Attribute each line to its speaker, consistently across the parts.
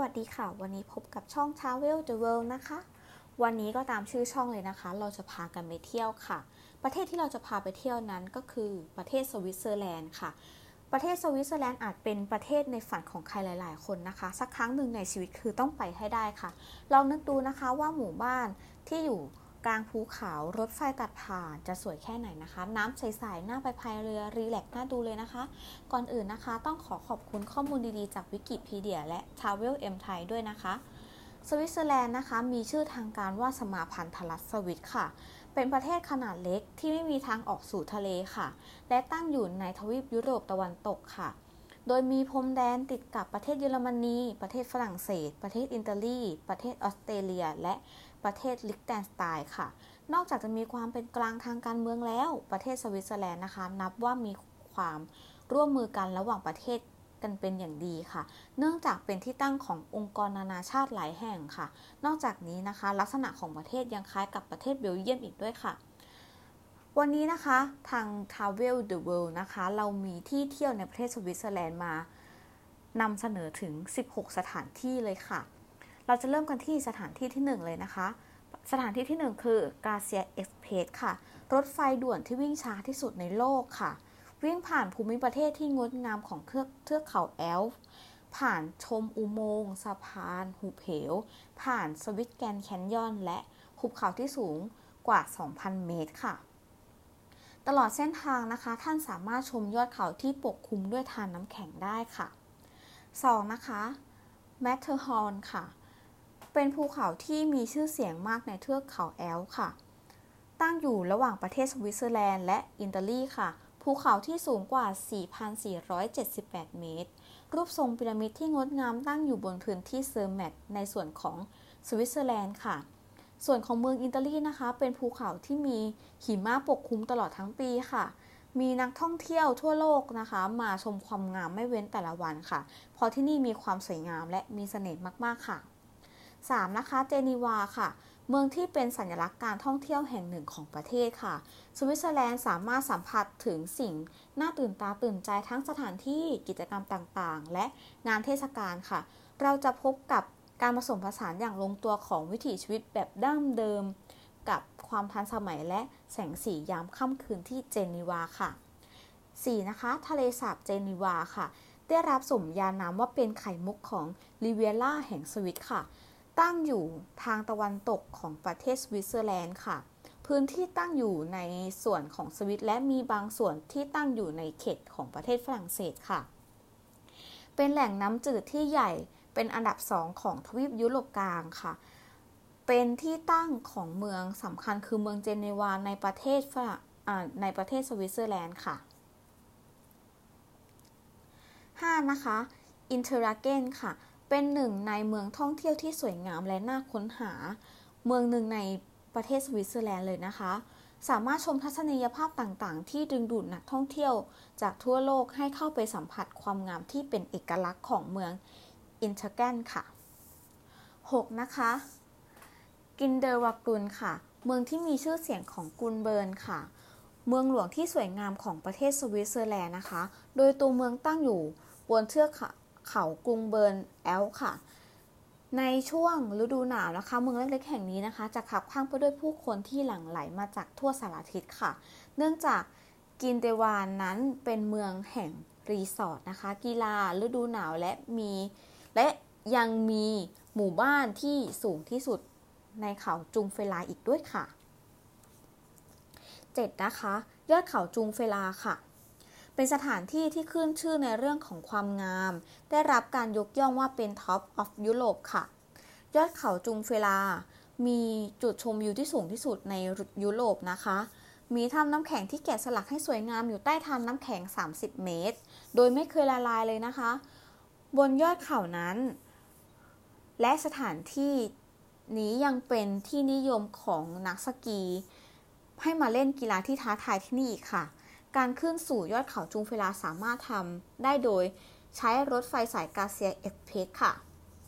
Speaker 1: วัสดีค่ะ วันนี้พบกับช่อง Travel the World นะคะ วันนี้ก็ตามชื่อช่องเลยนะคะ เราจะพากันไปเที่ยวค่ะ ประเทศที่เราจะพาไปเที่ยวนั้นก็คือประเทศสวิตเซอร์แลนด์ค่ะ ประเทศสวิตเซอร์แลนด์อาจเป็นประเทศในฝันของใครหลาย ๆ คนนะคะ สักครั้งหนึ่งในชีวิตคือต้องไปให้ได้ค่ะลองนึกดูนะคะว่าหมู่บ้านที่อยู่ กลางภูเขา รถไฟตัดผ่านจะสวยแค่ไหนนะคะ น้ำใสๆน่าไปพายเรือ relax น่าดูเลยนะคะ ก่อนอื่นนะคะ ต้องขอขอบคุณข้อมูลดีๆ จากวิกิพีเดียและ Travel M ไทยด้วยนะคะ สวิตเซอร์แลนด์นะคะ มีชื่อทางการว่าสมาพันธรัฐสวิตค่ะ เป็นประเทศขนาดเล็กที่ไม่มีทางออกสู่ทะเลค่ะ และตั้งอยู่ในทวีปยุโรปตะวันตกค่ะโดยมีพรมแดนติดกับประเทศเยอรมนี ประเทศฝรั่งเศส ประเทศอิตาลี ประเทศออสเตรเลีย และ ประเทศลิกเทนสไตน์ค่ะ นอกจากจะมีความเป็นกลางทางการเมืองแล้ว ประเทศสวิตเซอร์แลนด์นะคะ นับว่ามีความร่วมมือกันระหว่างประเทศกันเป็นอย่างดีค่ะ เนื่องจากเป็นที่ตั้งขององค์กรนานาชาติหลายแห่งค่ะ นอกจากนี้นะคะ ลักษณะของประเทศยังคล้ายกับประเทศเบลเยียมอีกด้วยค่ะ วันนี้นะคะทาง Travel the World นะคะ เรามีที่เที่ยวในประเทศสวิตเซอร์แลนด์มานำเสนอถึง 16 สถานที่เลยค่ะ เราจะเริ่มกันที่สถานที่ที่ 1 เลยนะคะ สถานที่ที่ 1 คือGlacier Express ค่ะ รถไฟด่วนที่วิ่งช้าที่สุดในโลกค่ะ วิ่งผ่านภูมิประเทศที่งดงามของเทือกเทือกเขาแอลป์ผ่านชมอุโมงค์สะพาน หุบเหว ผ่านสวิตแกรนด์แคนยอน และหุบเขาที่สูงกว่า 2,000 เมตรค่ะ ตลอดเส้นทางนะคะ ท่านสามารถชมยอดเขาที่ปกคลุมด้วยธารน้ำแข็งได้ค่ะ 2. นะคะแมทเทอร์ฮอร์นค่ะ เป็นภูเขาที่มีชื่อเสียงมากในเทือกเขาแอลป์ค่ะ ตั้งอยู่ระหว่างประเทศสวิตเซอร์แลนด์และอิตาลีค่ะ ภูเขาที่สูงกว่า 4,478 เมตร รูปทรงพีระมิดที่งดงามตั้งอยู่บนพื้นที่เซอร์แมตในส่วนของสวิตเซอร์แลนด์ค่ะ ส่วนของเมืองอิตาลีนะคะ เป็นภูเขาที่มีหิมะปกคลุมตลอดทั้งปีค่ะมีนักท่องเที่ยวทั่วโลกนะคะ มาชมความงามไม่เว้นแต่ละวันค่ะ เพราะที่นี่มีความสวยงามและมีเสน่ห์มาก ๆ ค่ะ 3. นะคะ เจนีวาค่ะ เมืองที่เป็นสัญลักษณ์การท่องเที่ยวแห่งหนึ่งของประเทศค่ะ สวิตเซอร์แลนด์สามารถสัมผัสถึงสิ่ง น่าตื่นตาตื่นใจทั้งสถานที่กิจกรรมต่างๆ และงานเทศกาลค่ะ เราจะพบกับการผสมผสานอย่างลงตัวของวิถีชีวิตแบบดั้งเดิม กับความทันสมัยและแสงสียามค่ำคืนที่เจนีวาค่ะ 4. นะคะ ทะเลสาบเจนีวาค่ะ ได้รับสมญานามว่าเป็นไข่มุกของริเวียร่าแห่งสวิตค่ะ ตั้งอยู่ทางตะวันตกของประเทศสวิตเซอร์แลนด์ค่ะ พื้นที่ตั้งอยู่ในส่วนของสวิต และมีบางส่วนที่ตั้งอยู่ในเขตของประเทศฝรั่งเศสค่ะ เป็นแหล่งน้ำจืดที่ใหญ่เป็นอันดับสองของทวีปยุโรปกลางค่ะ เป็นที่ตั้งของเมืองสำคัญคือเมืองเจนีวาในประเทศฝรั่งในประเทศสวิตเซอร์แลนด์ค่ะ 5. นะคะ อินเทอร์ลาเคนค่ะ เป็นหนึ่งในเมืองท่องเที่ยวที่สวยงามและน่าค้นหา เมืองหนึ่งในประเทศสวิตเซอร์แลนด์เลยนะคะ สามารถชมทัศนียภาพต่างๆ ที่ดึงดูดนักท่องเที่ยว จากทั่วโลกให้เข้าไปสัมผัสความงามที่เป็นเอกลักษณ์ของเมืองอินเทอร์ลาเคนค่ะ 6. นะคะ กรินเดลวาลด์ค่ะ เมืองที่มีชื่อเสียงของกรุงเบิร์นค่ะ เมืองหลวงที่สวยงามของประเทศสวิตเซอร์แลนด์นะคะ โดยตัวเมืองตั้งอยู่บนเทือก เขากรุงเบิร์นแอลป์ค่ะ ในช่วงฤดูหนาวนะคะ เมืองเล็กๆแห่งนี้นะคะ จะคับคั่งไปด้วยผู้คนที่หลั่งไหลมาจากทั่วสารทิศค่ะ เนื่องจากกรินเดลวาลด์นั้นเป็นเมืองแห่งรีสอร์ทนะคะ กีฬาฤดูหนาวและมีและยังมีหมู่บ้านที่สูงที่สุดในเขาจุงเฟลาอีกด้วยค่ะ 7. นะคะ ยอดเขาจุงเฟลาค่ะ เป็นสถานที่ที่ขึ้นชื่อในเรื่องของความงาม ได้รับการยกย่องว่าเป็นท็อปออฟยุโรปค่ะ ยอดเขาจุงเฟลา มีจุดชมวิวที่สูงที่สุดในยุโรปนะคะ มีถ้ำน้ำแข็งที่แกะสลักให้สวยงามอยู่ใต้ถ้ำน้ำแข็ง 30 เมตร โดยไม่เคยละลายเลยนะคะ บนยอดเขานั้น และสถานที่นี้ยังเป็นที่นิยมของนักสกี ให้มาเล่นกีฬาที่ท้าทายที่นี่อีกค่ะ การขึ้นสู่ยอดเขาจุงเฟลาสามารถทำได้โดยใช้รถไฟสายกาเซียเอ็กเพสค่ะ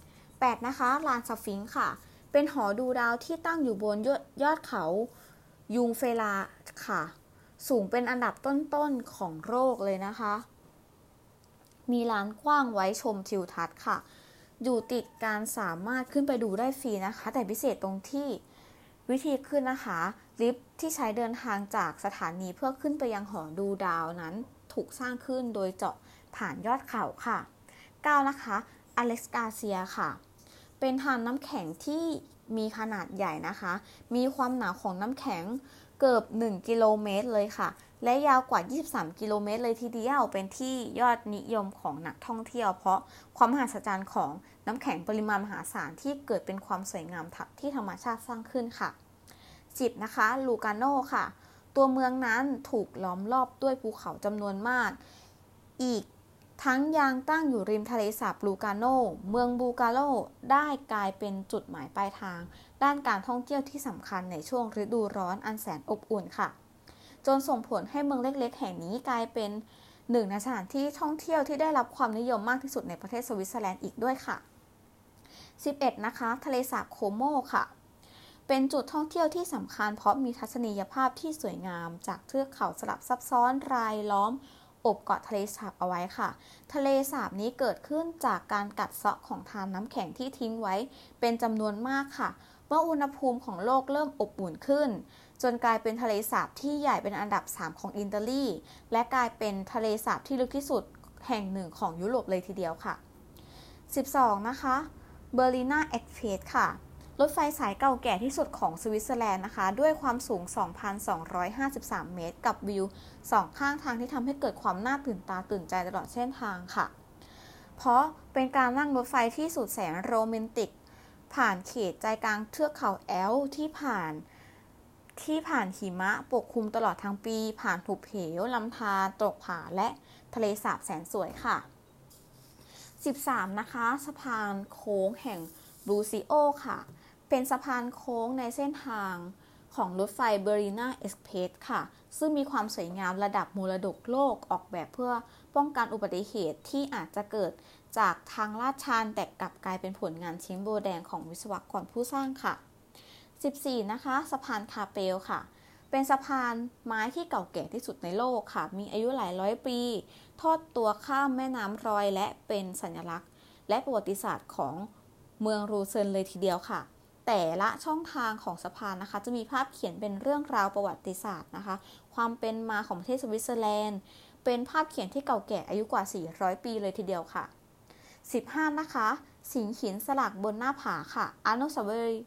Speaker 1: 8. นะคะ ลานสฟิงค์ค่ะ เป็นหอดูดาวที่ตั้งอยู่บนยอดยอดเขายุงเฟลาค่ะ สูงเป็นอันดับต้นๆของโลกเลยนะคะ มีลานกว้างไว้ชมทิวทัศน์ค่ะ อยู่ติดการสามารถขึ้นไปดูได้ฟรีนะคะ แต่พิเศษตรงที่ วิธีขึ้นนะคะ ลิฟต์ที่ใช้เดินทางจากสถานีเพื่อขึ้นไปยังหอดูดาวนั้นถูกสร้างขึ้นโดยเจาะผ่านยอดเขาค่ะ 9 นะคะอเล็กซ์กาเซียค่ะ เป็นทานน้ำแข็งที่มีขนาดใหญ่นะคะ มีความหนาของน้ำแข็งเกือบ 1 กิโลเมตรเลยค่ะและยาวกว่า 23 กิโลเมตร เลยทีเดียว เป็นที่ยอดนิยมของนักท่องเที่ยว เพราะความมหัศจรรย์ของน้ำแข็งปริมาณมหาศาลที่เกิดเป็นความสวยงามที่ธรรมชาติสร้างขึ้นค่ะ 10 นะคะ ลูกาโนค่ะ ตัวเมืองนั้นถูกล้อมรอบด้วยภูเขาจำนวนมาก อีกทั้งยังตั้งอยู่ริมทะเลสาบลูกาโน เมืองลูกาโนได้กลายเป็นจุดหมายปลายทาง ด้านการท่องเที่ยวที่สำคัญในช่วงฤดูร้อนอันแสนอบอุ่นค่ะ จนส่งผลให้เมืองเล็กๆ แห่งนี้กลายเป็นหนึ่งในสถานที่ท่องเที่ยวที่ได้รับความนิยมมากที่สุดในประเทศสวิตเซอร์แลนด์อีกด้วยค่ะ 11 นะคะ ทะเลสาบโคโมค่ะ เป็นจุดท่องเที่ยวที่สำคัญเพราะมีทัศนียภาพที่สวยงาม จากเทือกเขาสลับซับซ้อนรายล้อมรอบเกาะทะเลสาบเอาไว้ค่ะ ทะเลสาบนี้เกิดขึ้นจากการกัดเซาะของธารน้ำแข็งที่ทิ้งไว้ เป็นจำนวนมากค่ะ เมื่ออุณหภูมิของโลกเริ่มอบอุ่นขึ้น จนกลายเป็นทะเลสาบที่ใหญ่เป็นอันดับ 3 ของอิตาลีและกลายเป็นทะเลสาบที่ลึกที่สุดแห่งหนึ่งของยุโรปเลยทีเดียวค่ะ 12 นะคะ Bernina Express ค่ะรถไฟสายเก่าแก่ที่สุดของสวิตเซอร์แลนด์นะคะ ด้วยความสูง 2,253 เมตร กับวิวสองข้างทางที่ทำให้เกิดความน่าตื่นตาตื่นใจตลอดเส้นทางค่ะ เพราะเป็นการนั่งรถไฟที่สุดแสนโรแมนติก ผ่านเขตใจกลางเทือกเขาแอลที่ผ่าน ที่ผ่านหิมะปกคลุมตลอดทั้งปี ผ่านหุบเหวลำธารตกผาและทะเลสาบแสนสวยค่ะ 13 นะคะ สะพานโค้งแห่งบูซิโอค่ะ เป็นสะพานโค้งในเส้นทางของรถไฟ Bernina Express ค่ะ ซึ่งมีความสวยงามระดับมรดกโลกออกแบบเพื่อป้องกันอุบัติเหตุที่อาจจะเกิดจากทางลาดชันแต่กลับกลายเป็นผลงานชิ้นโบแดงของวิศวกรผู้สร้างค่ะ 14 นะคะสะพานคาเปลค่ะ เป็นสะพานไม้ที่เก่าแก่ที่สุดในโลกค่ะ มีอายุหลายร้อยปี ทอดตัวข้ามแม่น้ำรอยส์และเป็นสัญลักษณ์ และประวัติศาสตร์ของเมืองรูเซนเลยทีเดียวค่ะ แต่ละช่องทางของสะพานนะคะ จะมีภาพเขียนเป็นเรื่องราวประวัติศาสตร์นะคะ ความเป็นมาของประเทศสวิตเซอร์แลนด์ เป็นภาพเขียนที่เก่าแก่อายุกว่า 400 ปีเลยทีเดียวค่ะ 15 นะคะสิงหินสลักบนหน้าผาค่ะอนุสาวรีย์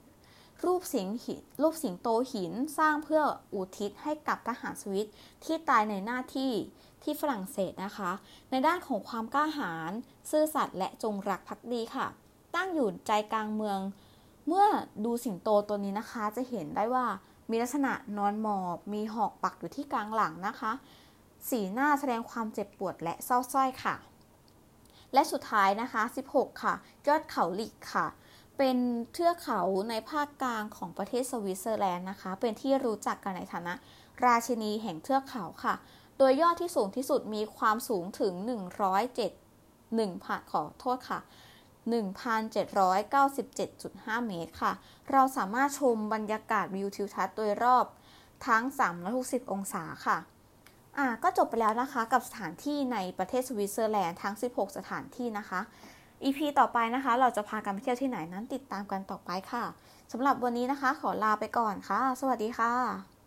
Speaker 1: รูปสิงหินรูปสิงโตหินสร้างเพื่ออุทิศให้กับทหารสวิตที่ตายในหน้าที่ที่ฝรั่งเศสนะคะ ในด้านของความกล้าหาญซื่อสัตย์และจงรักภักดีค่ะ ตั้งอยู่ใจกลางเมือง เมื่อดูสิงโตตัวนี้นะคะ จะเห็นได้ว่ามีลักษณะนอนหมอบ มีหอกปักอยู่ที่กลางหลังนะคะ สีหน้าแสดงความเจ็บปวดและเศร้าส้อยค่ะ และสุดท้ายนะคะ 16 ค่ะ ยอดเขาหลิกค่ะ เป็นเทือกเขาในภาคกลางของประเทศสวิตเซอร์แลนด์นะคะ เป็นที่รู้จักกันในฐานะ ราชินีแห่งเทือกเขาค่ะ โดยยอดที่สูงที่สุดมีความสูงถึง 107 1ผ่านขอโทษค่ะ 1,797.5 เมตรค่ะ เราสามารถชมบรรยากาศวิวทิวทัศน์โดยรอบทั้ง 360 องศาค่ะอ่าก็จบไปแล้วนะคะกับสถานที่ในประเทศสวิตเซอร์แลนด์ทั้ง 16 สถานที่นะคะ EP ต่อไปนะคะ เราจะพากันไปเที่ยวที่ไหนนั้นติดตามกันต่อไปค่ะสำหรับวันนี้นะคะ ขอลาไปก่อนค่ะ สวัสดีค่ะ